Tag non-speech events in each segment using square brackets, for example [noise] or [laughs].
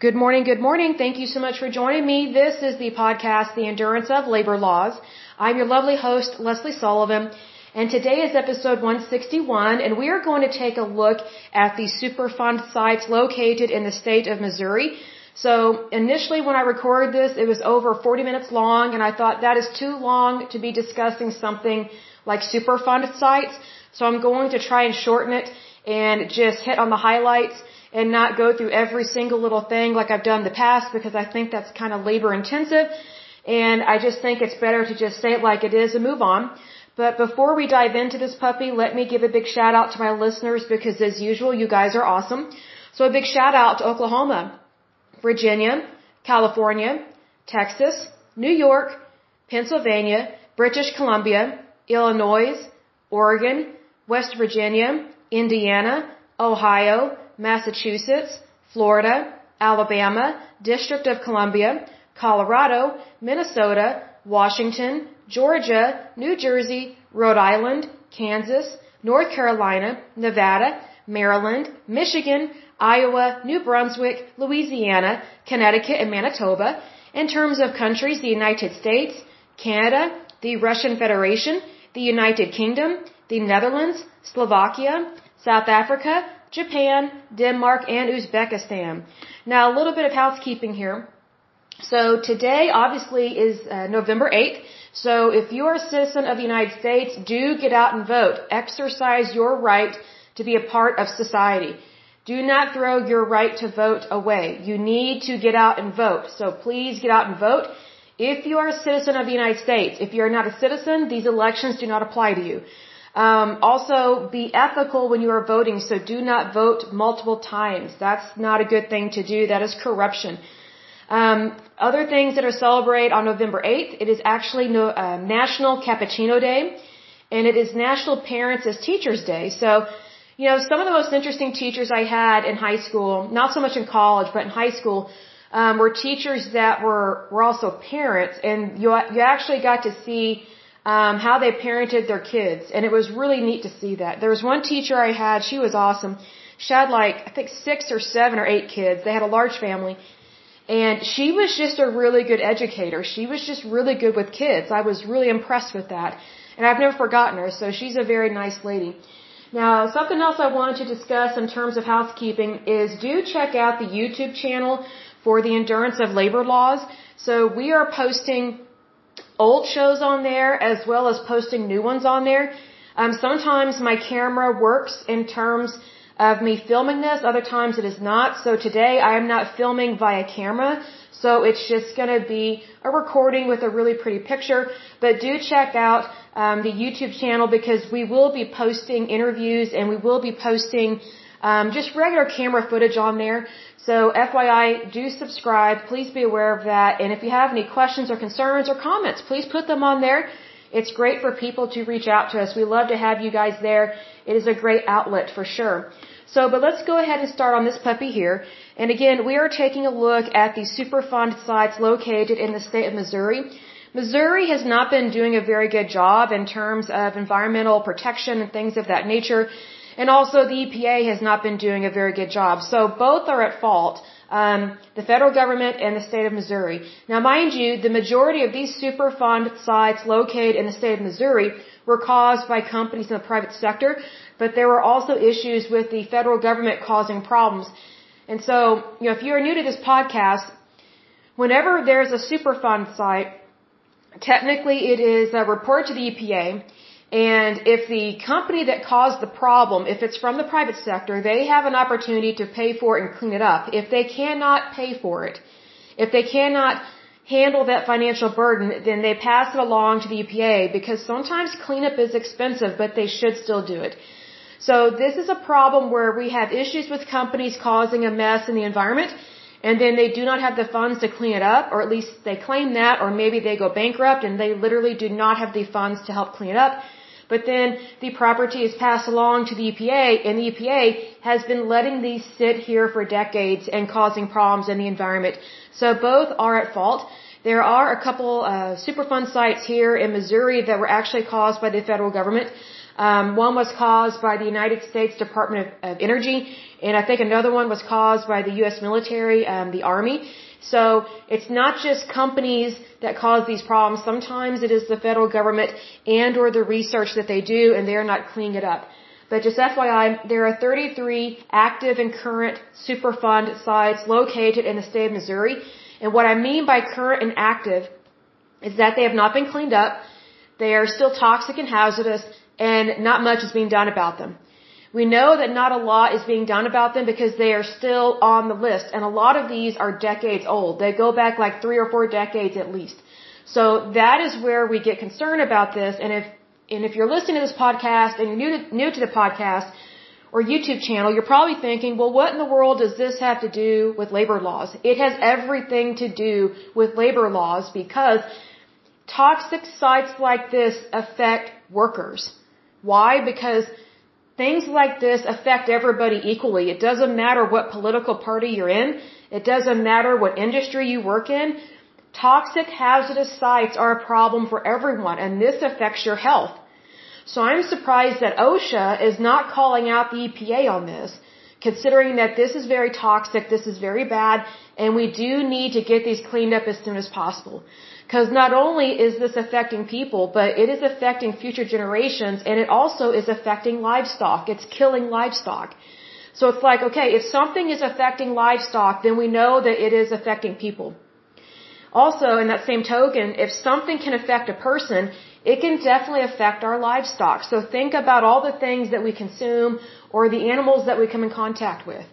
Good morning, good morning. Thank you so much for joining me. This is the podcast, The Endurance of Labor Laws. I'm your lovely host, Lesley Sullivan, and today is episode 161, and we are going to take a look at the Superfund sites located in the state of Missouri. So initially when I recorded this, it was over 40 minutes long, and I thought that is too long to be discussing something like Superfund sites. So I'm going to try and shorten it and just hit on the highlights and not go through every single little thing like I've done in the past because I think that's kind of labor intensive. And I just think it's better to just say it like it is and move on. But before we dive into this puppy, let me give a big shout out to my listeners because as usual, you guys are awesome. So a big shout out to Oklahoma, Virginia, California, Texas, New York, Pennsylvania, British Columbia, Illinois, Oregon, West Virginia, Indiana, Ohio, Massachusetts, Florida, Alabama, District of Columbia, Colorado, Minnesota, Washington, Georgia, New Jersey, Rhode Island, Kansas, North Carolina, Nevada, Maryland, Michigan, Iowa, New Brunswick, Louisiana, Connecticut, and Manitoba. In terms of countries, the United States, Canada, the Russian Federation, the United Kingdom, the Netherlands, Slovakia, South Africa, Japan, Denmark, and Uzbekistan. Now, a little bit of housekeeping here. So today, obviously, is uh, November 8th. So if you are a citizen of the United States, do get out and vote. Exercise your right to be a part of society. Do not throw your right to vote away. You need to get out and vote. So please get out and vote. If you are a citizen of the United States, if you are not a citizen, these elections do not apply to you. Um, also, be ethical when you are voting. So do not vote multiple times. That's not a good thing to do. That is corruption. Um, other things that are celebrated on November 8th, it is actually no, uh, National Cappuccino Day, and it is National Parents as Teachers Day. So, you know, some of the most interesting teachers I had in high school, not so much in college, but in high school, um, were teachers that were were also parents, and you you actually got to see um, how they parented their kids, and it was really neat to see that. There was one teacher I had; she was awesome. She had like I think six or seven or eight kids. They had a large family, and she was just a really good educator. She was just really good with kids. I was really impressed with that, and I've never forgotten her. So she's a very nice lady. Now, something else I wanted to discuss in terms of housekeeping is do check out the YouTube channel for the endurance of labor laws. So we are posting old shows on there as well as posting new ones on there. Um, sometimes my camera works in terms of me filming this, other times it is not. So today I am not filming via camera, so it's just going to be a recording with a really pretty picture. But do check out um, the YouTube channel because we will be posting interviews and we will be posting um, just regular camera footage on there. So FYI, do subscribe. Please be aware of that. And if you have any questions or concerns or comments, please put them on there. It's great for people to reach out to us. We love to have you guys there. It is a great outlet for sure. So, but let's go ahead and start on this puppy here. And again, we are taking a look at the Superfund sites located in the state of Missouri. Missouri has not been doing a very good job in terms of environmental protection and things of that nature. And also the EPA has not been doing a very good job. So both are at fault. Um, the federal government and the state of Missouri. Now, mind you, the majority of these Superfund sites located in the state of Missouri were caused by companies in the private sector, but there were also issues with the federal government causing problems. And so, you know, if you're new to this podcast, whenever there's a Superfund site, technically it is a report to the EPA, and if the company that caused the problem, if it's from the private sector, they have an opportunity to pay for it and clean it up. If they cannot pay for it, if they cannot handle that financial burden, then they pass it along to the EPA because sometimes cleanup is expensive, but they should still do it. So this is a problem where we have issues with companies causing a mess in the environment and then they do not have the funds to clean it up, or at least they claim that, or maybe they go bankrupt and they literally do not have the funds to help clean it up. But then the property is passed along to the EPA, and the EPA has been letting these sit here for decades and causing problems in the environment. So both are at fault. There are a couple uh, Superfund sites here in Missouri that were actually caused by the federal government. Um, one was caused by the United States Department of, of, Energy, and I think another one was caused by the U.S. military, um, the Army. So it's not just companies that cause these problems. Sometimes it is the federal government and or the research that they do, and they're not cleaning it up. But just FYI, there are 33 active and current Superfund sites located in the state of Missouri. And what I mean by current and active is that they have not been cleaned up, they are still toxic and hazardous, and not much is being done about them. We know that not a lot is being done about them because they are still on the list, and a lot of these are decades old. They go back like three or four decades at least. So that is where we get concerned about this, and if and if you're listening to this podcast and you're new to, new to the podcast or YouTube channel, you're probably thinking, well, what in the world does this have to do with labor laws? It has everything to do with labor laws because toxic sites like this affect workers. Why? Because things like this affect everybody equally. It doesn't matter what political party you're in. It doesn't matter what industry you work in. Toxic hazardous sites are a problem for everyone and this affects your health. So I'm surprised that OSHA is not calling out the EPA on this, considering that this is very toxic, this is very bad, and we do need to get these cleaned up as soon as possible. Because not only is this affecting people, but it is affecting future generations and it also is affecting livestock. It's killing livestock. So it's like, okay, if something is affecting livestock, then we know that it is affecting people. Also, in that same token, if something can affect a person, it can definitely affect our livestock. So think about all the things that we consume or the animals that we come in contact with.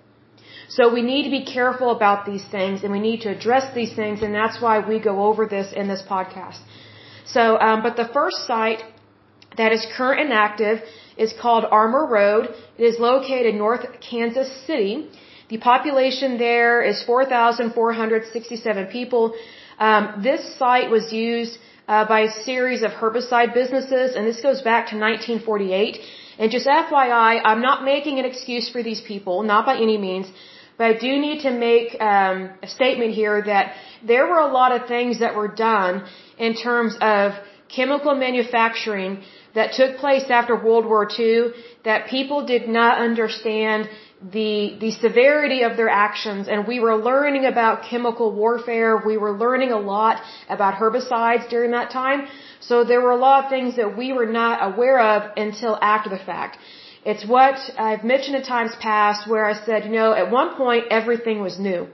So we need to be careful about these things and we need to address these things and that's why we go over this in this podcast. So, um, but the first site that is current and active is called Armour Road. It is located North Kansas City. The population there is 4,467 people. Um, this site was used uh, by a series of herbicide businesses, and this goes back to 1948. And just FYI, I'm not making an excuse for these people, not by any means, but I do need to make um, a statement here that there were a lot of things that were done in terms of chemical manufacturing that took place after World War II that people did not understand the the severity of their actions. And we were learning about chemical warfare. We were learning a lot about herbicides during that time. So there were a lot of things that we were not aware of until after the fact it's what I've mentioned in times past where I said you know at one point everything was new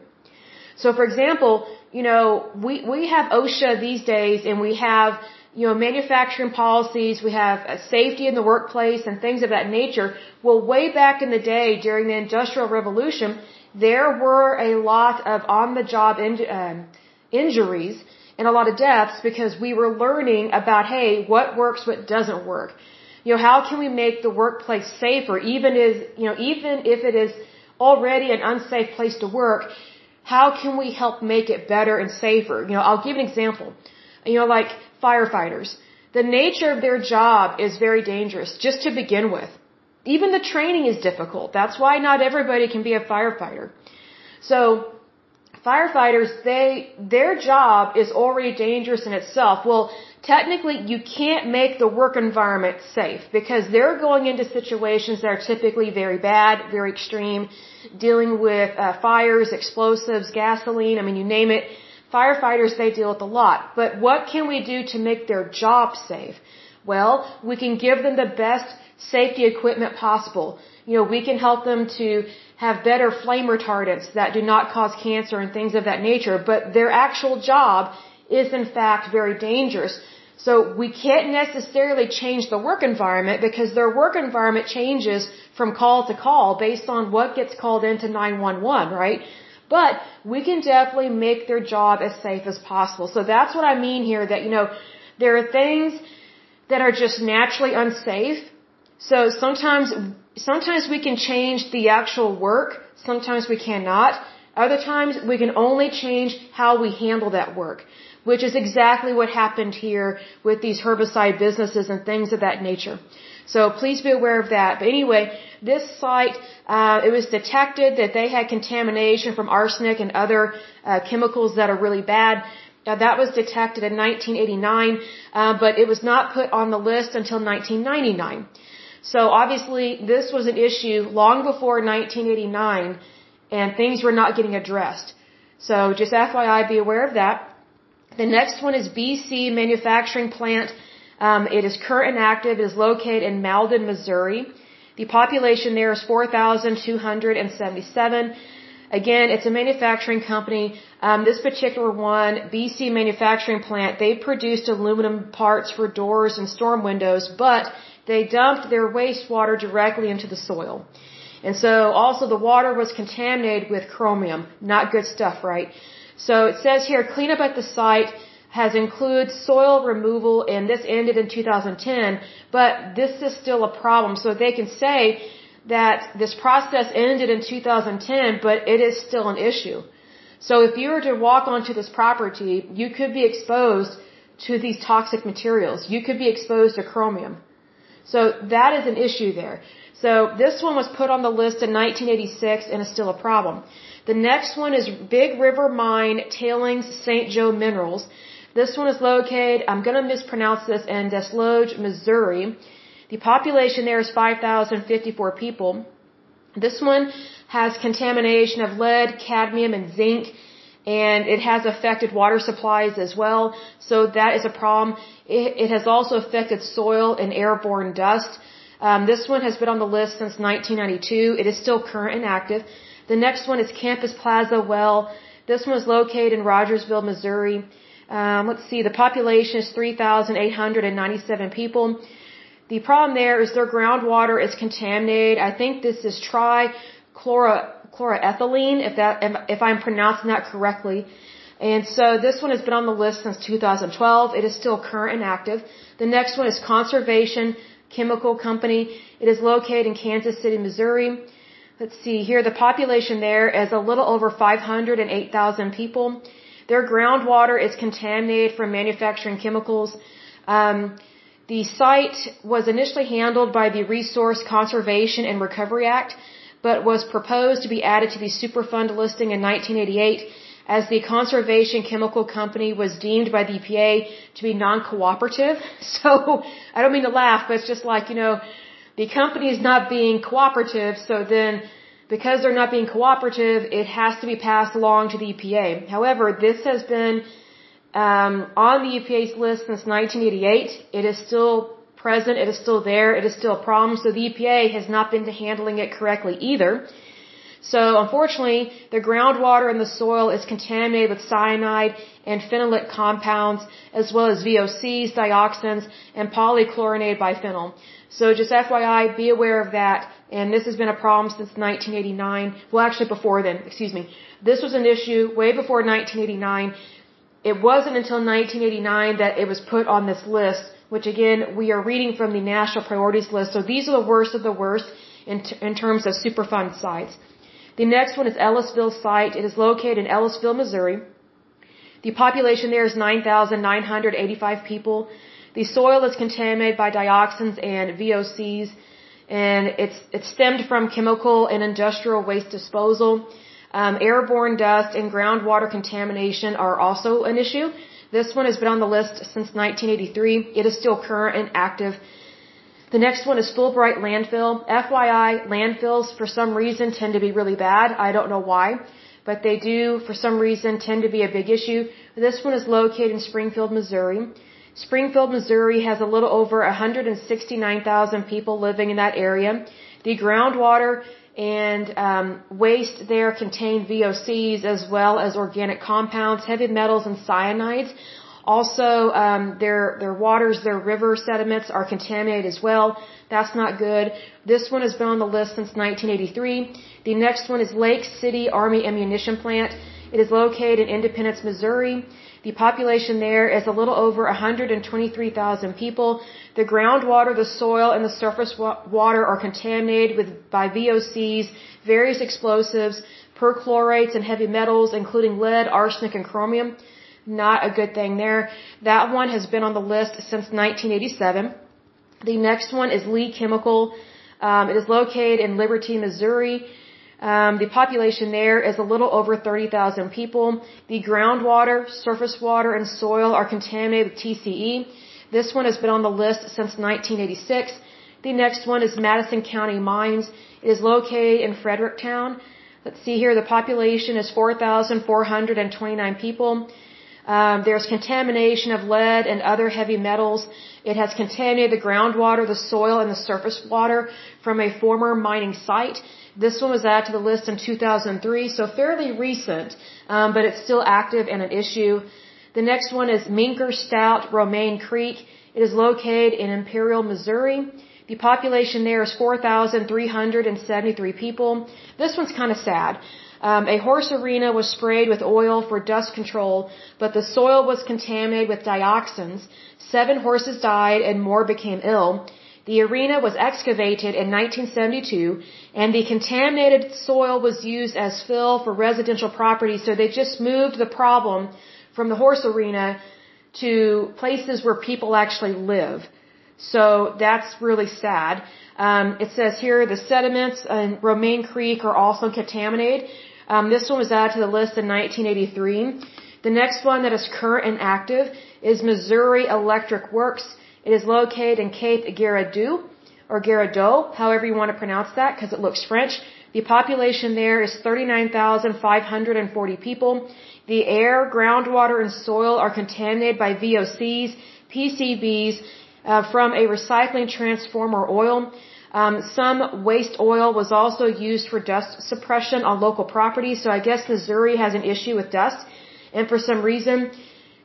so for example you know we we have OSHA these days and we have you know, manufacturing policies, we have safety in the workplace and things of that nature. Well, way back in the day during the Industrial Revolution, there were a lot of on-the-job in, um, injuries and a lot of deaths because we were learning about, hey, what works, what doesn't work. You know, how can we make the workplace safer, even as, you know, even if it is already an unsafe place to work, how can we help make it better and safer? You know, I'll give an example. You know, like firefighters. The nature of their job is very dangerous, just to begin with. Even the training is difficult. That's why not everybody can be a firefighter. So, firefighters, they, their job is already dangerous in itself. Well, technically, you can't make the work environment safe because they're going into situations that are typically very bad, very extreme, dealing with uh, fires, explosives, gasoline, I mean, you name it Firefighters, they deal with a lot. But what can we do to make their job safe? Well, we can give them the best safety equipment possible. You know, we can help them to have better flame retardants that do not cause cancer and things of that nature, but their actual job is in fact very dangerous. So we can't necessarily change the work environment because their work environment changes from call to call based on what gets called into 911, right? But we can definitely make their job as safe as possible. So that's what I mean here that, you know, there are things that are just naturally unsafe. So sometimes, sometimes we can change the actual work. Sometimes we cannot. Other times we can only change how we handle that work, which is exactly what happened here with these herbicide businesses and things of that nature. So please be aware of that. But anyway, this site, uh, it was detected that they had contamination from arsenic and other uh, chemicals that are really bad. That was detected in 1989, uh, but it was not put on the list until 1999. So obviously this was an issue long before 1989 and things were not getting addressed. So just FYI, be aware of that. The next one is BC Manufacturing Plant. Um, it is current and active. It is located in Malden, Missouri. The population there is 4,277. Again, it's a manufacturing company. Um, this particular one, BC Manufacturing Plant, they produced aluminum parts for doors and storm windows, but they dumped their wastewater directly into the soil. And so also the water was contaminated with chromium. Not good stuff, right? So it says here, cleanup at the site has included soil removal and this ended in 2010, but this is still a problem. So they can say that this process ended in 2010, but it is still an issue. So if you were to walk onto this property, you could be exposed to these toxic materials. You could be exposed to chromium. So that is an issue there. So this one was put on the list in 1986 and is still a problem. The next one is Big River Mine Tailings St. Joe Minerals. This one is located, I'm going to mispronounce this, in Desloge, Missouri. The population there is 5,054 people. This one has contamination of lead, cadmium, and zinc, and it has affected water supplies as well. So that is a problem. It, it has also affected soil and airborne dust. Um, this one has been on the list since 1992. It is still current and active. The next one is Campus Plaza Well. This one is located in Rogersville, Missouri. Um, let's see, the population is 3,897 people. The problem there is their groundwater is contaminated. I think this is trichloroethylene, if that if I'm pronouncing that correctly. And so this one has been on the list since 2012. It is still current and active. The next one is Conservation Chemical Company. It is located in Kansas City, Missouri. Let's see here. The population there is a little over 508,000 people. Their groundwater is contaminated from manufacturing chemicals. Um, the site was initially handled by the Resource Conservation and Recovery Act, but was proposed to be added to the Superfund listing in 1988 as the conservation chemical company was deemed by the EPA to be non-cooperative. [laughs] So I don't mean to laugh, but it's just like, you know, the company is not being cooperative, so then because they're not being cooperative, it has to be passed along to the EPA. However, this has been um, on the EPA's list since 1988. It is still present. It is still there. It is still a problem. So the EPA has not been handling it correctly either. So unfortunately, the groundwater in the soil is contaminated with cyanide and phenolic compounds, as well as VOCs, dioxins, and polychlorinated biphenyl. So just FYI, be aware of that. And this has been a problem since 1989. Well, actually before then, excuse me. This was an issue way before 1989. It wasn't until 1989 that it was put on this list, which again, we are reading from the national priorities list. So these are the worst of the worst in, in terms of Superfund sites. The next one is Ellisville site. It is located in Ellisville, Missouri. The population there is 9,985 people. The soil is contaminated by dioxins and VOCs, and it's, it's stemmed from chemical and industrial waste disposal. Um, airborne dust and groundwater contamination are also an issue. This one has been on the list since 1983. It is still current and active. The next one is Fulbright landfill. FYI, landfills for some reason tend to be really bad. I don't know why, but they do for some reason tend to be a big issue. This one is located in Springfield, Missouri. Springfield, Missouri has a little over 169,000 people living in that area. The groundwater and um, waste there contain VOCs as well as organic compounds, heavy metals, and cyanides. Also, um, their their waters, their river sediments are contaminated as well. That's not good. This one has been on the list since 1983. The next one is Lake City Army Ammunition Plant. It is located in Independence, Missouri. The population there is a little over 123,000 people. The groundwater, the soil, and the surface wa water are contaminated with by VOCs, various explosives, perchlorates, and heavy metals, including lead, arsenic, and chromium. Not a good thing there. That one has been on the list since 1987. The next one is Lee Chemical. Um, it is located in Liberty, Missouri. Um, the population there is a little over 30,000 people. The groundwater, surface water, and soil are contaminated with TCE. This one has been on the list since 1986. The next one is Madison County Mines. It is located in Fredericktown. Let's see here, the population is 4,429 people. Um, there's contamination of lead and other heavy metals. It has contaminated the groundwater, the soil, and the surface water from a former mining site. This one was added to the list in 2003, so fairly recent, um, but it's still active and an issue. The next one is Minker Stout Romaine Creek. It is located in Imperial, Missouri. The population there is 4,373 people. This one's kind of sad. Um, a horse arena was sprayed with oil for dust control, but the soil was contaminated with dioxins. Seven horses died and more became ill. The arena was excavated in 1972 and the contaminated soil was used as fill for residential property. so they just moved the problem from the horse arena to places where people actually live. So that's really sad. Um, it says here the sediments in Romaine Creek are also contaminated. Um, this one was added to the list in 1983. The next one that is current and active is Missouri Electric Works. It is located in Cape Girardeau, or Girardeau, however you want to pronounce that, because it looks French. The population there is 39,540 people. The air, groundwater, and soil are contaminated by VOCs, PCBs, uh, from a recycling transformer oil. Um, some waste oil was also used for dust suppression on local properties. So I guess Missouri has an issue with dust, and for some reason,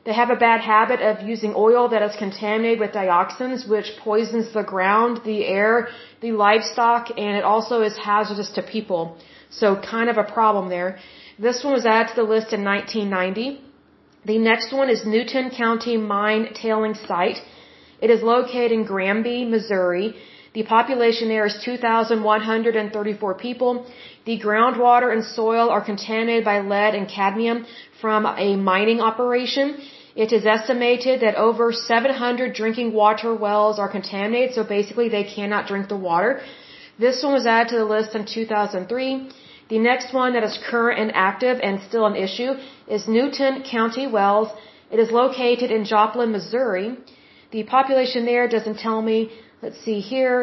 they have a bad habit of using oil that is contaminated with dioxins, which poisons the ground, the air, the livestock, and it also is hazardous to people. So kind of a problem there. This one was added to the list in 1990. The next one is Newton County Mine Tailing Site. It is located in Granby, Missouri. The population there is 2,134 people. The groundwater and soil are contaminated by lead and cadmium from a mining operation. It is estimated that over 700 drinking water wells are contaminated, so basically they cannot drink the water. This one was added to the list in 2003. The next one that is current and active and still an issue is Newton County Wells. It is located in Joplin, Missouri. The population there doesn't tell me. Let's see here.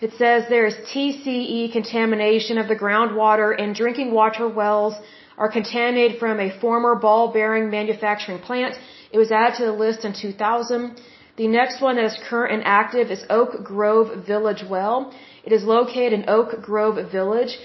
It says there is TCE contamination of the groundwater and drinking water wells are contaminated from a former ball bearing manufacturing plant. It was added to the list in 2000. The next one that is current and active is Oak Grove Village Well. It is located in Oak Grove Village.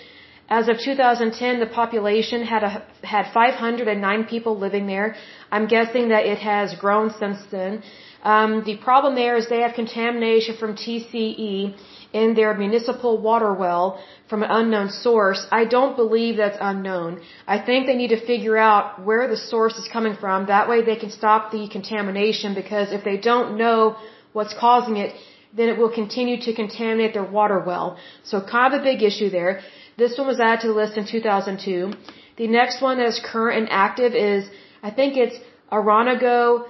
As of 2010, the population had a, had 509 people living there. I'm guessing that it has grown since then. Um, the problem there is they have contamination from TCE in their municipal water well from an unknown source. I don't believe that's unknown. I think they need to figure out where the source is coming from. That way they can stop the contamination because if they don't know what's causing it, then it will continue to contaminate their water well. So kind of a big issue there. This one was added to the list in 2002. The next one that is current and active is, I think it's Oronogo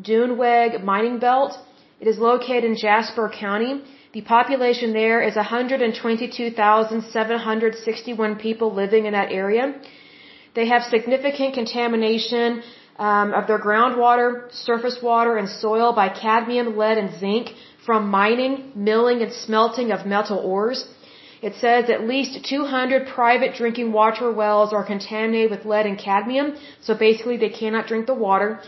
Duenweg Mining Belt. It is located in Jasper County. The population there is 122,761 people living in that area. They have significant contamination um, of their groundwater, surface water, and soil by cadmium, lead, and zinc from mining, milling, and smelting of metal ores. It says at least 200 private drinking water wells are contaminated with lead and cadmium, so basically they cannot drink the water.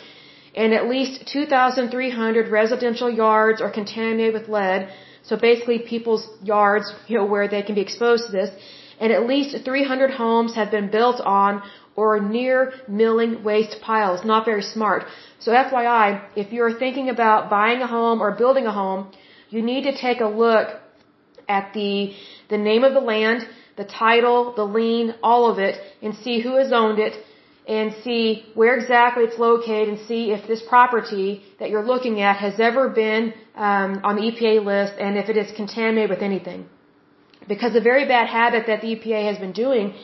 And at least 2,300 residential yards are contaminated with lead, so basically people's yards, you know, where they can be exposed to this. And at least 300 homes have been built on or near milling waste piles. Not very smart. So FYI, if you're thinking about buying a home or building a home, you need to take a look at the the name of the land, the title, the lien, all of it, and see who has owned it, and see where exactly it's located, and see if this property that you're looking at has ever been um, on the EPA list, and if it is contaminated with anything. Because a very bad habit that the EPA has been doing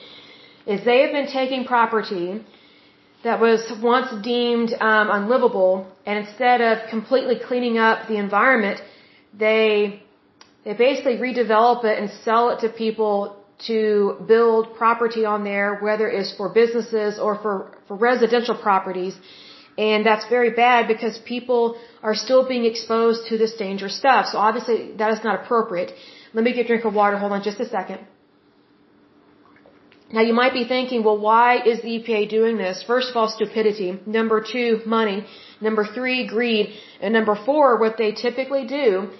is they have been taking property that was once deemed um, unlivable, and instead of completely cleaning up the environment, they they basically redevelop it and sell it to people to build property on there, whether it's for businesses or for, for residential properties. And that's very bad because people are still being exposed to this dangerous stuff. So obviously that is not appropriate. Let me get a drink of water. Hold on just a second. Now you might be thinking, well, why is the EPA doing this? First of all, stupidity. Number two, money. Number three, greed. And number four, what they typically do,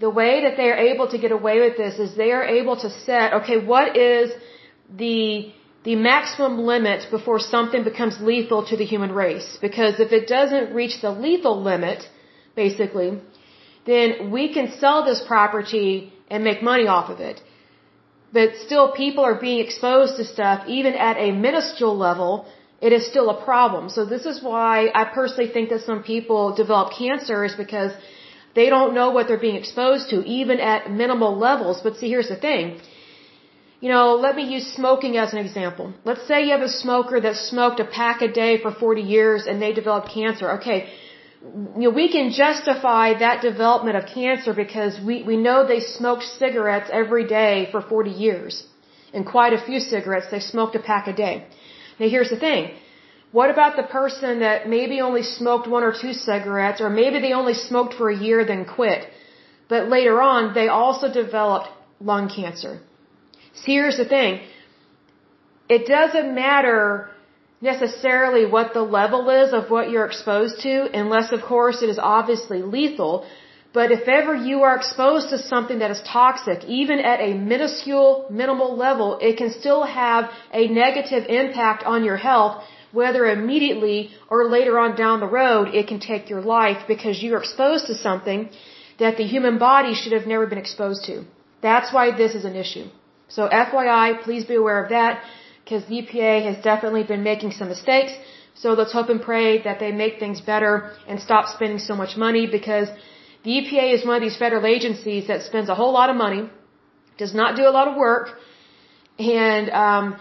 the way that they are able to get away with this is they are able to set, okay, what is the the maximum limit before something becomes lethal to the human race. Because if it doesn't reach the lethal limit, basically, then we can sell this property and make money off of it. But still people are being exposed to stuff even at a minuscule level, it is still a problem. So this is why I personally think that some people develop cancer is because they don't know what they're being exposed to, even at minimal levels. But see, here's the thing you know, let me use smoking as an example. Let's say you have a smoker that smoked a pack a day for 40 years and they developed cancer. Okay, you know, we can justify that development of cancer because we, we know they smoked cigarettes every day for 40 years. And quite a few cigarettes, they smoked a pack a day. Now here's the thing. What about the person that maybe only smoked one or two cigarettes or maybe they only smoked for a year then quit? But later on, they also developed lung cancer. See, here's the thing. It doesn't matter necessarily what the level is of what you're exposed to, unless, of course, it is obviously lethal. But if ever you are exposed to something that is toxic, even at a minuscule, minimal level, it can still have a negative impact on your health, whether immediately or later on down the road, it can take your life because you're exposed to something that the human body should have never been exposed to. That's why this is an issue. So FYI, please be aware of that because the EPA has definitely been making some mistakes. So let's hope and pray that they make things better and stop spending so much money because the EPA is one of these federal agencies that spends a whole lot of money, does not do a lot of work, and um,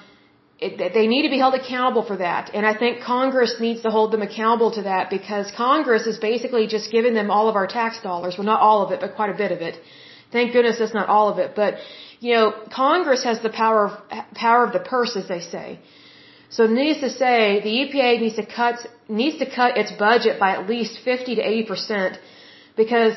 it, they need to be held accountable for that. And I think Congress needs to hold them accountable to that because Congress is basically just giving them all of our tax dollars. Well, not all of it, but quite a bit of it. Thank goodness that's not all of it. But you know, Congress has the power of power of the purse, as they say. So needless to say, the EPA needs to cut needs to cut its budget by at least 50 to 80 percent because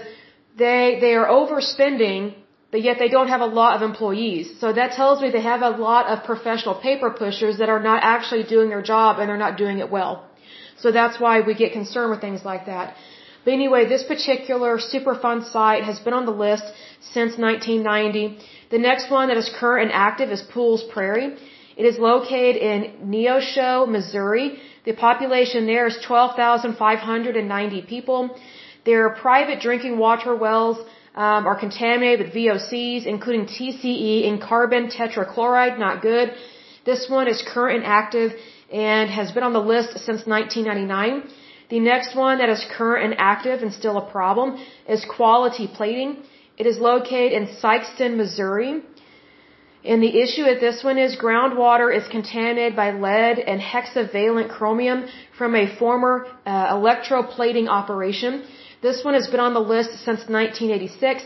they they are overspending, but yet they don't have a lot of employees. So that tells me they have a lot of professional paper pushers that are not actually doing their job and they're not doing it well. So that's why we get concerned with things like that. But anyway, this particular Superfund site has been on the list since 1990. The next one that is current and active is Pools Prairie. It is located in Neosho, Missouri. The population there is 12,590 people. There are private drinking water wells um, are contaminated with VOCs, including TCE and carbon tetrachloride. Not good. This one is current and active and has been on the list since 1999. The next one that is current and active and still a problem is quality plating. It is located in Sikeston, Missouri. And the issue with this one is groundwater is contaminated by lead and hexavalent chromium from a former uh, electroplating operation. This one has been on the list since 1986.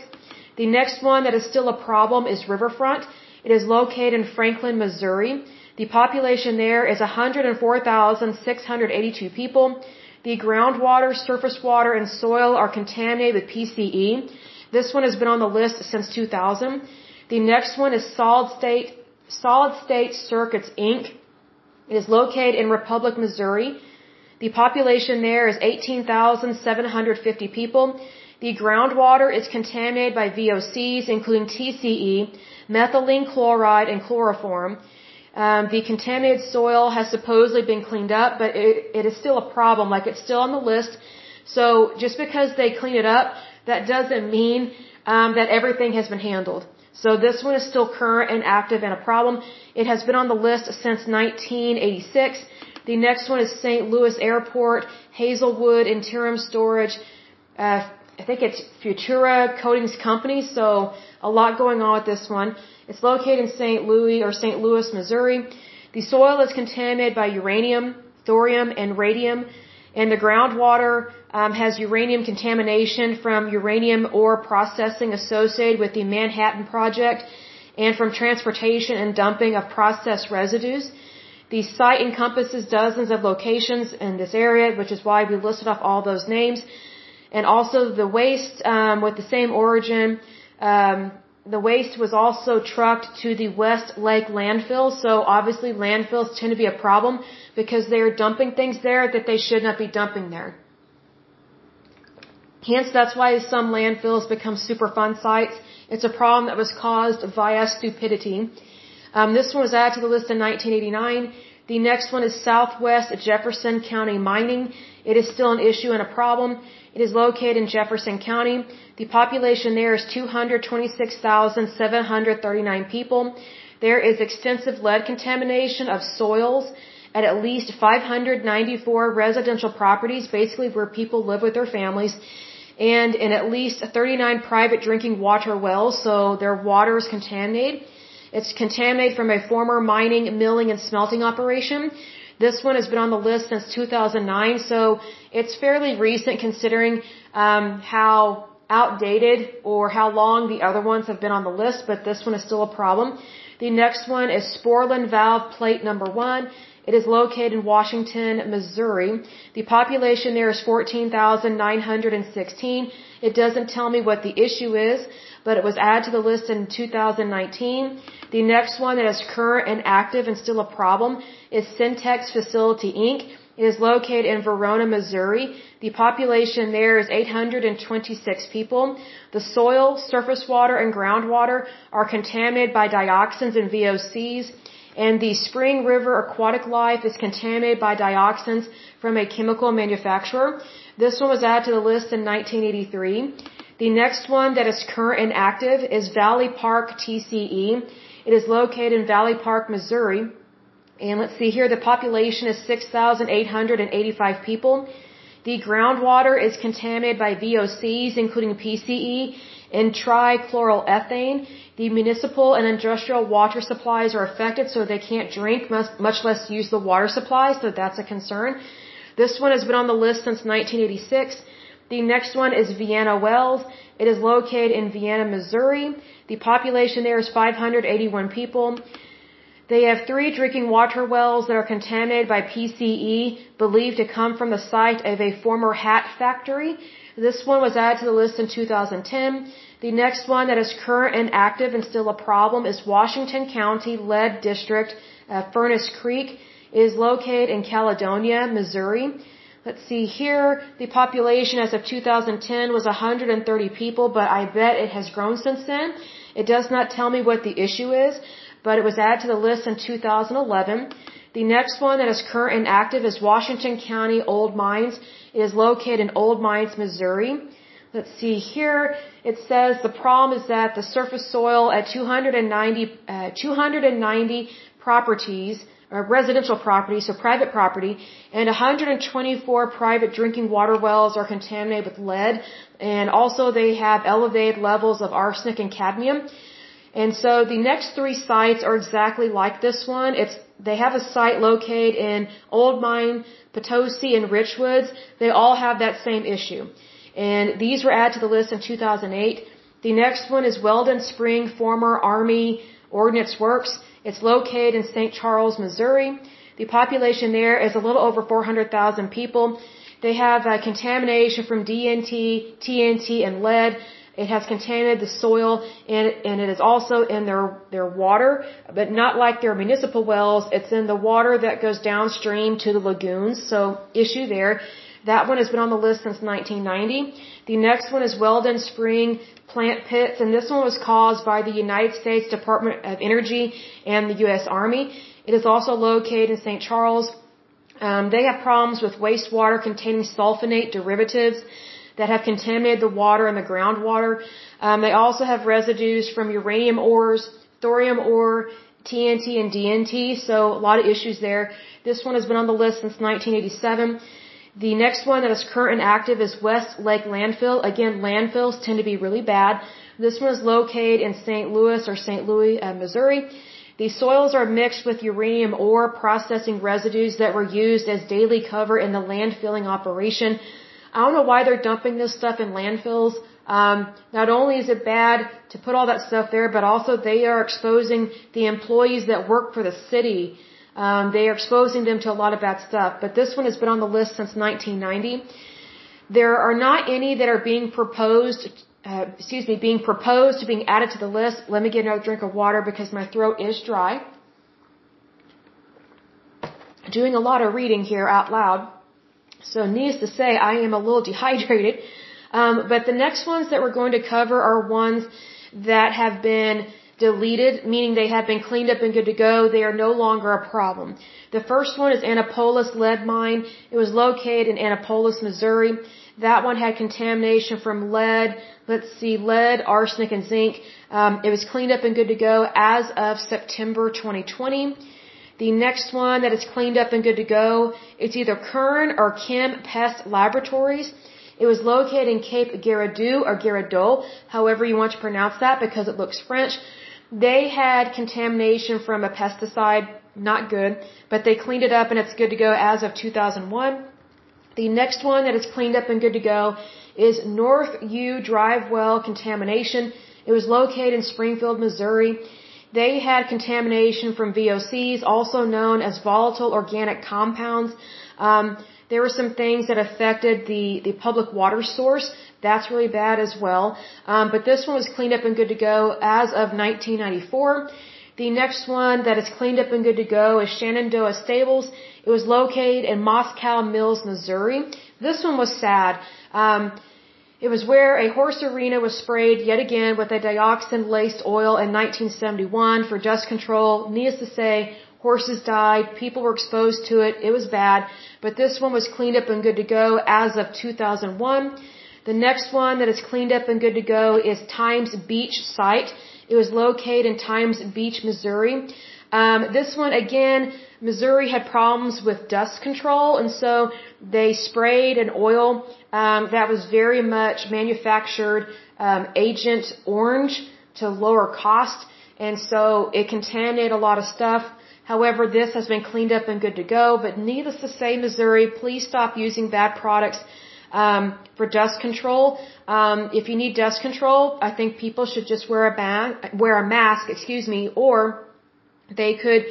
The next one that is still a problem is Riverfront. It is located in Franklin, Missouri. The population there is 104,682 people. The groundwater, surface water, and soil are contaminated with PCE. This one has been on the list since 2000. The next one is Solid State, Solid State Circuits Inc. It is located in Republic, Missouri. The population there is 18,750 people. The groundwater is contaminated by VOCs, including TCE, methylene chloride, and chloroform. Um, the contaminated soil has supposedly been cleaned up, but it, it is still a problem. Like it's still on the list. So just because they clean it up that doesn't mean um, that everything has been handled. So this one is still current and active and a problem. It has been on the list since 1986. The next one is St. Louis Airport, Hazelwood Interim Storage. Uh, I think it's Futura Coatings Company. So a lot going on with this one. It's located in St. Louis or St. Louis, Missouri. The soil is contaminated by uranium, thorium, and radium, and the groundwater um, has uranium contamination from uranium ore processing associated with the Manhattan Project and from transportation and dumping of processed residues. The site encompasses dozens of locations in this area, which is why we listed off all those names. And also the waste um, with the same origin, um, the waste was also trucked to the West Lake landfill. So obviously landfills tend to be a problem because they are dumping things there that they should not be dumping there. Hence, that's why some landfills become Superfund sites. It's a problem that was caused via stupidity. Um, this one was added to the list in 1989. The next one is Southwest Jefferson County Mining. It is still an issue and a problem. It is located in Jefferson County. The population there is 226,739 people. There is extensive lead contamination of soils at at least 594 residential properties, basically where people live with their families, and in at least 39 private drinking water wells, so their water is contaminated. It's contaminated from a former mining, milling, and smelting operation. This one has been on the list since 2009, so it's fairly recent considering um, how outdated or how long the other ones have been on the list, but this one is still a problem. The next one is Sporlan Valve Plate Number One. It is located in Washington, Missouri. The population there is 14,916. It doesn't tell me what the issue is, but it was added to the list in 2019. The next one that is current and active and still a problem is Syntex Facility Inc. It is located in Verona, Missouri. The population there is 826 people. The soil, surface water, and groundwater are contaminated by dioxins and VOCs. And the Spring River aquatic life is contaminated by dioxins from a chemical manufacturer. This one was added to the list in 1983. The next one that is current and active is Valley Park TCE. It is located in Valley Park, Missouri. And let's see here, the population is 6,885 people. The groundwater is contaminated by VOCs, including PCE and trichloroethane. The municipal and industrial water supplies are affected, so they can't drink, much less use the water supply, so that's a concern. This one has been on the list since 1986. The next one is Vienna Wells. It is located in Vienna, Missouri. The population there is 581 people. They have three drinking water wells that are contaminated by PCE, believed to come from the site of a former hat factory. This one was added to the list in 2010. The next one that is current and active and still a problem is Washington County Lead District, uh, Furnace Creek. It is located in Caledonia, Missouri. Let's see here. The population as of 2010 was 130 people, but I bet it has grown since then. It does not tell me what the issue is, but it was added to the list in 2011. The next one that is current and active is Washington County Old Mines. It is located in Old Mines, Missouri. Let's see here. It says the problem is that the surface soil at 290, uh, 290 properties residential property, so private property, and 124 private drinking water wells are contaminated with lead, and also they have elevated levels of arsenic and cadmium. And so the next three sites are exactly like this one. It's they have a site located in Old Mine, Potosi, and Richwoods. They all have that same issue. And these were added to the list in 2008. The next one is Weldon Spring, former Army Ordnance Works. It's located in St. Charles, Missouri. The population there is a little over 400,000 people. They have uh, contamination from DNT, TNT, and lead. It has contaminated the soil and, and it is also in their, their water, but not like their municipal wells. It's in the water that goes downstream to the lagoons. So issue there. That one has been on the list since 1990. The next one is Weldon Spring plant pits, and this one was caused by the United States Department of Energy and the U.S. Army. It is also located in St. Charles. Um, they have problems with wastewater containing sulfonate derivatives that have contaminated the water and the groundwater. Um, they also have residues from uranium ores, thorium ore, TNT, and DNT, so a lot of issues there. This one has been on the list since 1987. The next one that is current and active is West Lake Landfill. Again, landfills tend to be really bad. This one is located in St. Louis or St. Louis, uh, Missouri. The soils are mixed with uranium ore processing residues that were used as daily cover in the landfilling operation. I don't know why they're dumping this stuff in landfills. Um, not only is it bad to put all that stuff there, but also they are exposing the employees that work for the city Um, they are exposing them to a lot of bad stuff. But this one has been on the list since 1990. There are not any that are being proposed, uh, excuse me, being proposed to being added to the list. Let me get another drink of water because my throat is dry. Doing a lot of reading here out loud. So needless to say, I am a little [laughs] dehydrated. Um, but the next ones that we're going to cover are ones that have been deleted, meaning they have been cleaned up and good to go. They are no longer a problem. The first one is Annapolis lead mine. It was located in Annapolis, Missouri. That one had contamination from lead. Let's see, lead, arsenic, and zinc. Um, it was cleaned up and good to go as of September 2020. The next one that is cleaned up and good to go, it's either Kern or Kim Pest Laboratories. It was located in Cape Girardeau or Girardeau, however you want to pronounce that because it looks French. They had contamination from a pesticide, not good, but they cleaned it up and it's good to go as of 2001. The next one that is cleaned up and good to go is North U Drive Well contamination. It was located in Springfield, Missouri. They had contamination from VOCs, also known as volatile organic compounds. Um, there were some things that affected the, the public water source. That's really bad as well. Um, but this one was cleaned up and good to go as of 1994. The next one that is cleaned up and good to go is Shenandoah Stables. It was located in Moscow Mills, Missouri. This one was sad. Um, it was where a horse arena was sprayed yet again with a dioxin laced oil in 1971 for dust control. Needless to say, horses died, people were exposed to it, it was bad, but this one was cleaned up and good to go as of 2001. The next one that is cleaned up and good to go is Times Beach site. It was located in Times Beach, Missouri. Um, this one again, Missouri had problems with dust control, and so they sprayed an oil um, that was very much manufactured um, Agent Orange to lower cost, and so it contaminated a lot of stuff. However, this has been cleaned up and good to go. But needless to say, Missouri, please stop using bad products um, for dust control. Um, if you need dust control, I think people should just wear a bag, wear a mask, excuse me, or they could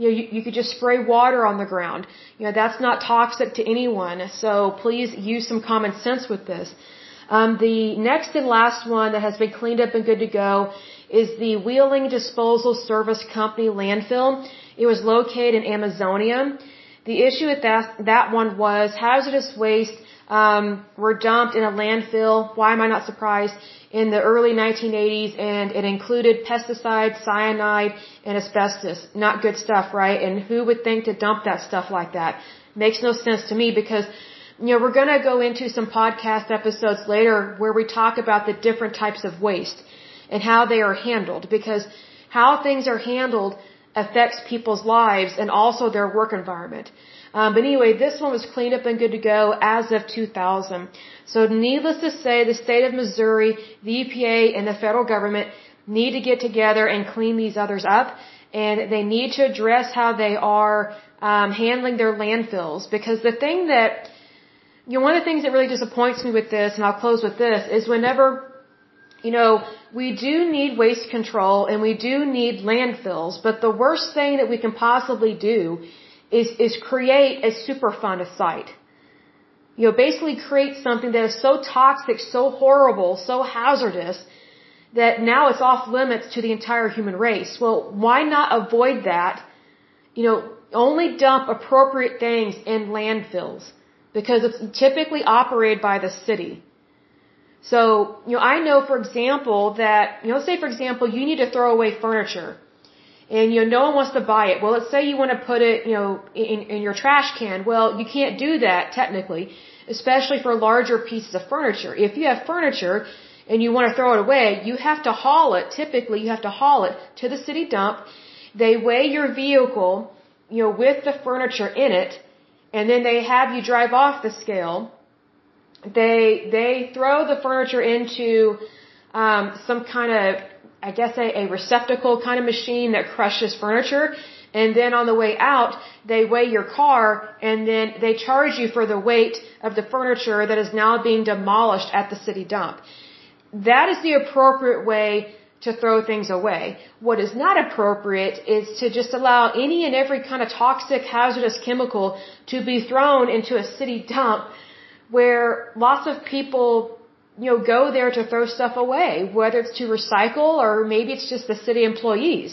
you know, you, you could just spray water on the ground. You know, that's not toxic to anyone. So please use some common sense with this. Um, the next and last one that has been cleaned up and good to go is the Wheeling Disposal Service Company landfill. It was located in Amazonia. The issue with that, that one was hazardous waste um, were dumped in a landfill. Why am I not surprised? In the early 1980s, and it included pesticides, cyanide, and asbestos. Not good stuff, right? And who would think to dump that stuff like that? Makes no sense to me because, you know, we're gonna go into some podcast episodes later where we talk about the different types of waste and how they are handled because how things are handled affects people's lives and also their work environment. Um, but anyway, this one was cleaned up and good to go as of 2000. So needless to say, the state of Missouri, the EPA, and the federal government need to get together and clean these others up. And they need to address how they are um, handling their landfills. Because the thing that, you know, one of the things that really disappoints me with this, and I'll close with this, is whenever, you know, we do need waste control and we do need landfills, but the worst thing that we can possibly do is, is create a Superfund site. You know, basically create something that is so toxic, so horrible, so hazardous that now it's off limits to the entire human race. Well, why not avoid that? You know, only dump appropriate things in landfills because it's typically operated by the city. So, you know, I know, for example, that, you know, say, for example, you need to throw away furniture and you know no one wants to buy it. Well, let's say you want to put it, you know, in, in your trash can. Well, you can't do that technically, especially for larger pieces of furniture. If you have furniture and you want to throw it away, you have to haul it. Typically, you have to haul it to the city dump. They weigh your vehicle, you know, with the furniture in it, and then they have you drive off the scale. They they throw the furniture into um, some kind of I guess a, a receptacle kind of machine that crushes furniture. And then on the way out, they weigh your car and then they charge you for the weight of the furniture that is now being demolished at the city dump. That is the appropriate way to throw things away. What is not appropriate is to just allow any and every kind of toxic, hazardous chemical to be thrown into a city dump where lots of people, you know, go there to throw stuff away, whether it's to recycle or maybe it's just the city employees.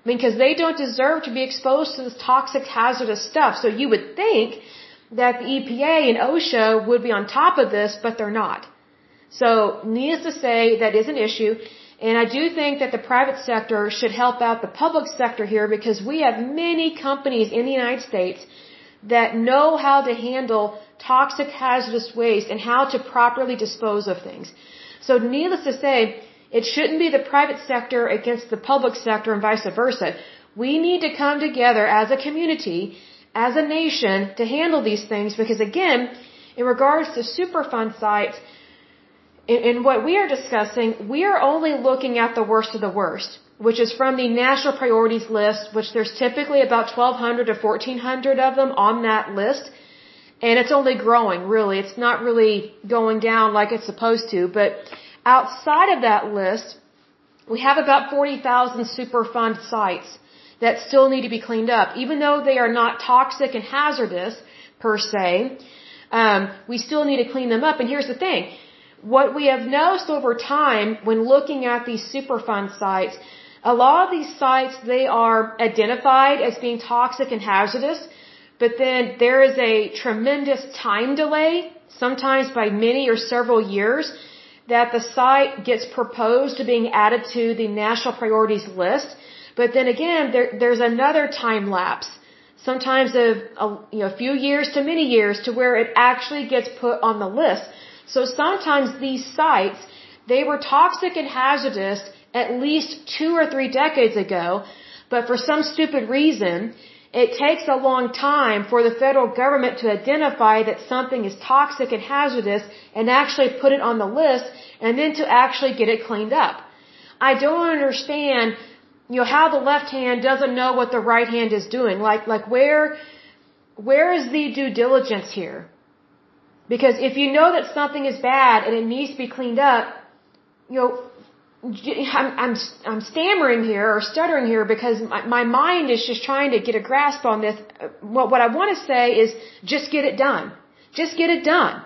I mean, because they don't deserve to be exposed to this toxic, hazardous stuff. So you would think that the EPA and OSHA would be on top of this, but they're not. So, needless to say, that is an issue. And I do think that the private sector should help out the public sector here because we have many companies in the United States that know how to handle toxic hazardous waste and how to properly dispose of things. So needless to say, it shouldn't be the private sector against the public sector and vice versa. We need to come together as a community, as a nation to handle these things because again, in regards to Superfund sites, in, in what we are discussing, we are only looking at the worst of the worst, which is from the national priorities list, which there's typically about 1,200 to 1,400 of them on that list. And it's only growing, really. It's not really going down like it's supposed to. But outside of that list, we have about 40,000 Superfund sites that still need to be cleaned up. Even though they are not toxic and hazardous, per se, um, we still need to clean them up. And here's the thing what we have noticed over time when looking at these Superfund sites, a lot of these sites, they are identified as being toxic and hazardous, but then there is a tremendous time delay, sometimes by many or several years, that the site gets proposed to being added to the national priorities list. But then again, there, there's another time lapse, sometimes of a, you know, a few years to many years, to where it actually gets put on the list. So sometimes these sites, they were toxic and hazardous at least two or three decades ago, but for some stupid reason, it takes a long time for the federal government to identify that something is toxic and hazardous and actually put it on the list and then to actually get it cleaned up. I don't understand, you know, how the left hand doesn't know what the right hand is doing. Like, like where, where is the due diligence here? Because if you know that something is bad and it needs to be cleaned up, you know, I'm, I'm, I'm stammering here or stuttering here because my, my mind is just trying to get a grasp on this. What, what I want to say is just get it done. Just get it done.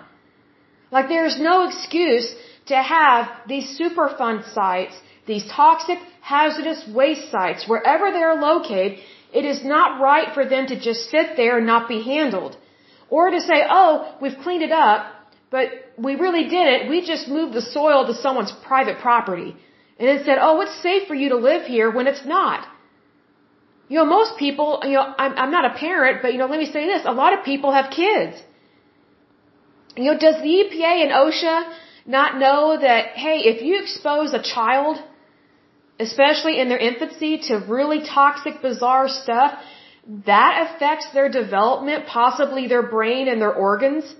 Like there's no excuse to have these Superfund sites, these toxic, hazardous waste sites, wherever they're located, it is not right for them to just sit there and not be handled. Or to say, oh, we've cleaned it up, but we really didn't. We just moved the soil to someone's private property. And it said, oh, it's safe for you to live here when it's not. You know, most people, you know, I'm, I'm not a parent, but you know, let me say this. A lot of people have kids. You know, does the EPA and OSHA not know that, hey, if you expose a child, especially in their infancy, to really toxic, bizarre stuff, that affects their development, possibly their brain and their organs.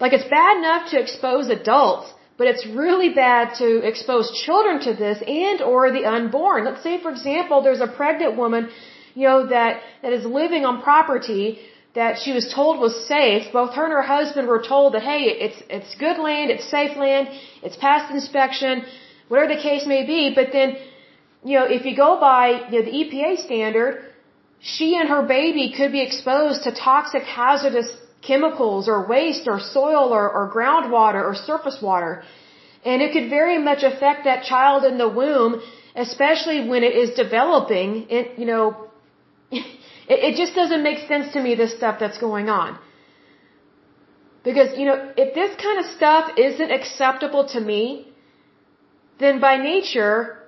Like it's bad enough to expose adults, but it's really bad to expose children to this and or the unborn. Let's say for example there's a pregnant woman, you know, that, that is living on property that she was told was safe. Both her and her husband were told that hey, it's it's good land, it's safe land, it's past inspection, whatever the case may be, but then you know, if you go by you know, the EPA standard, she and her baby could be exposed to toxic hazardous chemicals or waste or soil or, or groundwater or surface water. And it could very much affect that child in the womb, especially when it is developing. It, you know, [laughs] it, it just doesn't make sense to me, this stuff that's going on. Because, you know, if this kind of stuff isn't acceptable to me, then by nature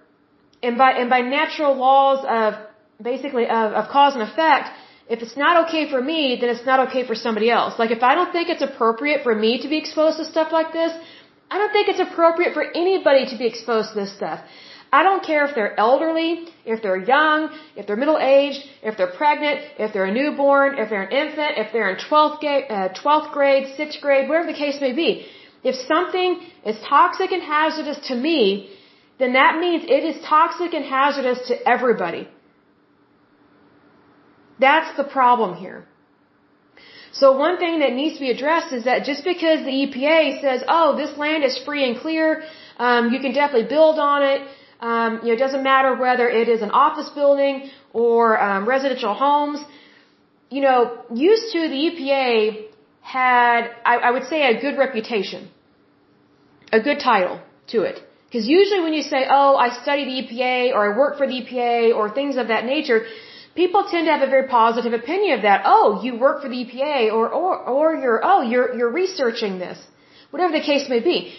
and by, and by natural laws of basically of, of cause and effect, if it's not okay for me, then it's not okay for somebody else. Like if I don't think it's appropriate for me to be exposed to stuff like this, I don't think it's appropriate for anybody to be exposed to this stuff. I don't care if they're elderly, if they're young, if they're middle aged, if they're pregnant, if they're a newborn, if they're an infant, if they're in 12th grade, uh, 12th grade 6th grade, whatever the case may be. If something is toxic and hazardous to me, then that means it is toxic and hazardous to everybody. That's the problem here. So one thing that needs to be addressed is that just because the EPA says, oh, this land is free and clear, um, you can definitely build on it, Um, you know, it doesn't matter whether it is an office building or um, residential homes. You know, used to the EPA had, I, I would say, a good reputation, a good title to it. Because usually when you say, oh, I study the EPA or I work for the EPA or things of that nature, people tend to have a very positive opinion of that. Oh, you work for the EPA or, or, or you're, oh, you're, you're researching this. Whatever the case may be.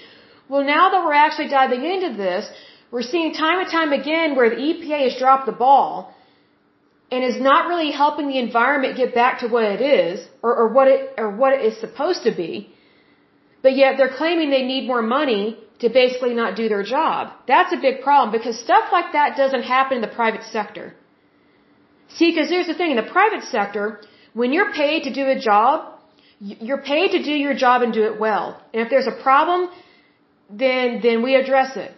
Well, now that we're actually diving into this, we're seeing time and time again where the EPA has dropped the ball and is not really helping the environment get back to what it is or, or what it or what it is supposed to be. But yet they're claiming they need more money to basically not do their job. That's a big problem because stuff like that doesn't happen in the private sector. See, because here's the thing, in the private sector, when you're paid to do a job, you're paid to do your job and do it well. And if there's a problem, then, then we address it.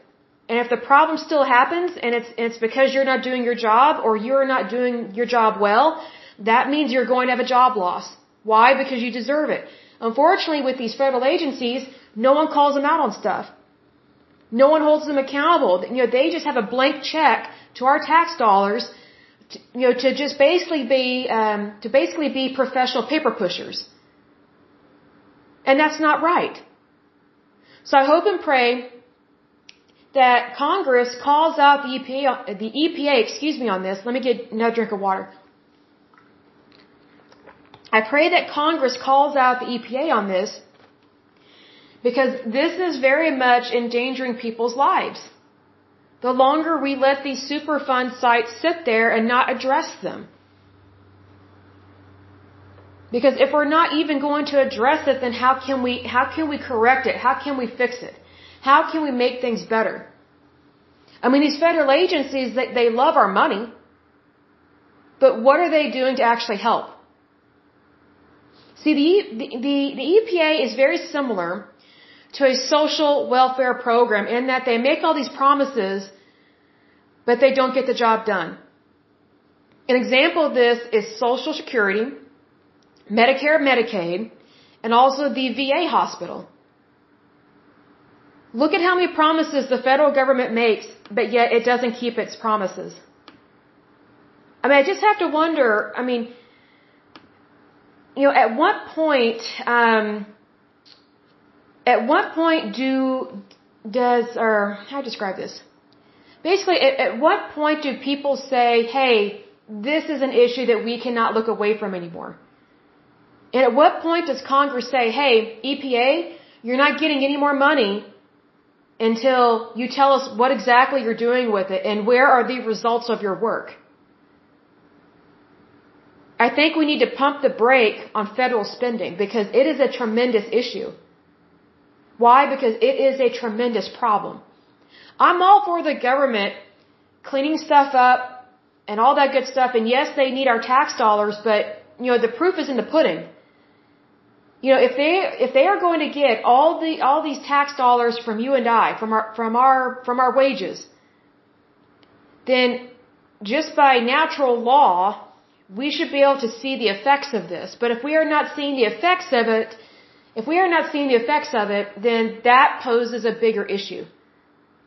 And if the problem still happens and it's, it's because you're not doing your job or you're not doing your job well, that means you're going to have a job loss. Why? Because you deserve it. Unfortunately, with these federal agencies, no one calls them out on stuff. No one holds them accountable. You know, they just have a blank check to our tax dollars, you know, to just basically be, um, to basically be professional paper pushers. And that's not right. So I hope and pray that Congress calls out the EPA, the EPA, excuse me, on this. Let me get another drink of water. I pray that Congress calls out the EPA on this because this is very much endangering people's lives. The longer we let these Superfund sites sit there and not address them. Because if we're not even going to address it, then how can we, how can we correct it? How can we fix it? How can we make things better? I mean, these federal agencies, they, they love our money. But what are they doing to actually help? See, the, the, the, the EPA is very similar to a social welfare program in that they make all these promises, but they don't get the job done. An example of this is Social Security, Medicare, Medicaid, and also the VA hospital. Look at how many promises the federal government makes, but yet it doesn't keep its promises. I mean, I just have to wonder, I mean, you know, at what point, um, at what point do does or how to describe this? Basically, at, at what point do people say, "Hey, this is an issue that we cannot look away from anymore"? And at what point does Congress say, "Hey, EPA, you're not getting any more money until you tell us what exactly you're doing with it and where are the results of your work?" I think we need to pump the brake on federal spending because it is a tremendous issue. Why? Because it is a tremendous problem. I'm all for the government cleaning stuff up and all that good stuff. And yes, they need our tax dollars, but you know, the proof is in the pudding. You know, if they if they are going to get all the all these tax dollars from you and I, from our from our from our wages, then just by natural law, we should be able to see the effects of this. But if we are not seeing the effects of it, if we are not seeing the effects of it, then that poses a bigger issue.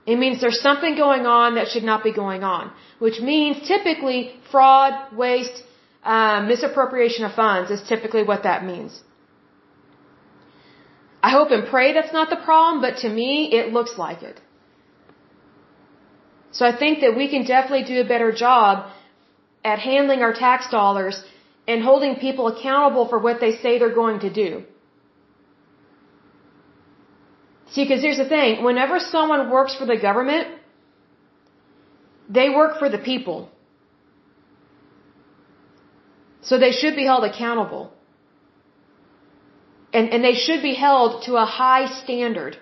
It means there's something going on that should not be going on, which means typically fraud, waste, uh, misappropriation of funds is typically what that means. I hope and pray that's not the problem, but to me, it looks like it. So I think that we can definitely do a better job at handling our tax dollars and holding people accountable for what they say they're going to do. See, because here's the thing whenever someone works for the government, they work for the people. So they should be held accountable. And, and they should be held to a high standard,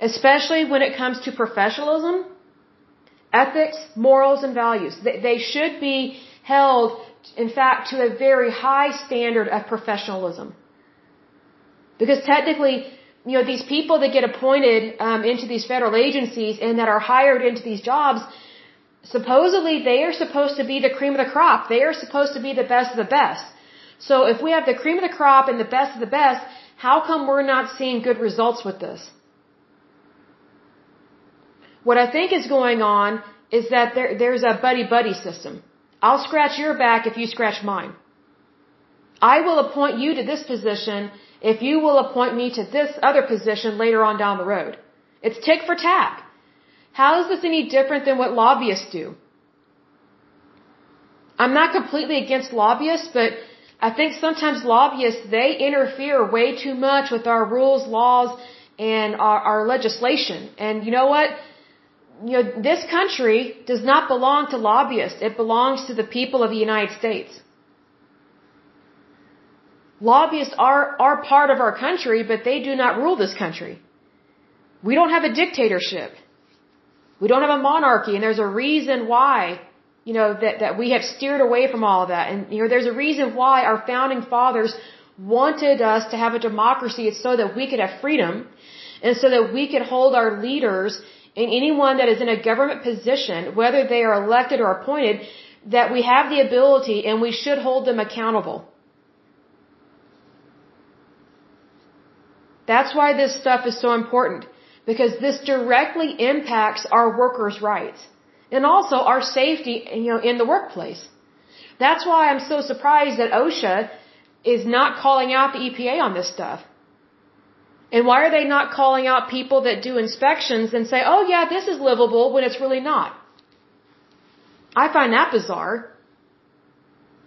especially when it comes to professionalism, ethics, morals, and values. They, they should be held, in fact, to a very high standard of professionalism. Because technically, you know, these people that get appointed um, into these federal agencies and that are hired into these jobs, supposedly they are supposed to be the cream of the crop. They are supposed to be the best of the best. So if we have the cream of the crop and the best of the best, how come we're not seeing good results with this? What I think is going on is that there, there's a buddy-buddy system. I'll scratch your back if you scratch mine. I will appoint you to this position if you will appoint me to this other position later on down the road. It's tick for tack. How is this any different than what lobbyists do? I'm not completely against lobbyists, but I think sometimes lobbyists, they interfere way too much with our rules, laws, and our, our legislation. And you know what? You know, this country does not belong to lobbyists. It belongs to the people of the United States. Lobbyists are, are part of our country, but they do not rule this country. We don't have a dictatorship. We don't have a monarchy, and there's a reason why, you know, that, that we have steered away from all of that. And, you know, there's a reason why our founding fathers wanted us to have a democracy. It's so that we could have freedom, and so that we could hold our leaders and anyone that is in a government position, whether they are elected or appointed, that we have the ability and we should hold them accountable. That's why this stuff is so important because this directly impacts our workers' rights and also our safety, you know, in the workplace. That's why I'm so surprised that OSHA is not calling out the EPA on this stuff. And why are they not calling out people that do inspections and say, oh yeah, this is livable when it's really not? I find that bizarre.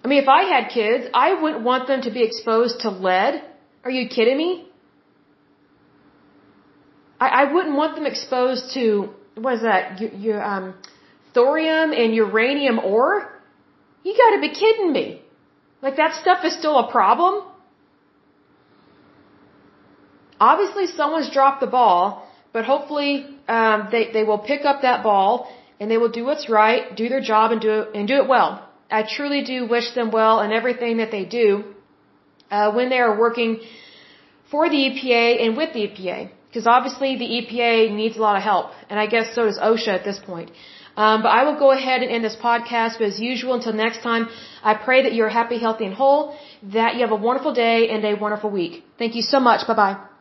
I mean, if I had kids, I wouldn't want them to be exposed to lead. Are you kidding me? I, I wouldn't want them exposed to what is that? Your, your um, thorium and uranium ore. You got to be kidding me! Like that stuff is still a problem. Obviously, someone's dropped the ball, but hopefully um, they they will pick up that ball and they will do what's right, do their job, and do it, and do it well. I truly do wish them well in everything that they do uh, when they are working for the EPA and with the EPA because obviously the EPA needs a lot of help, and I guess so does OSHA at this point. Um, but I will go ahead and end this podcast. But as usual, until next time, I pray that you're happy, healthy, and whole, that you have a wonderful day and a wonderful week. Thank you so much. Bye bye.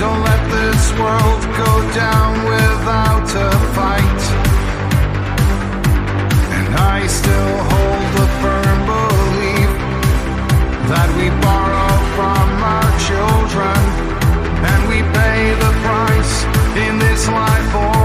Don't let this world go down without a fight. And I still hold the firm belief that we borrow from our children and we pay the price in this life.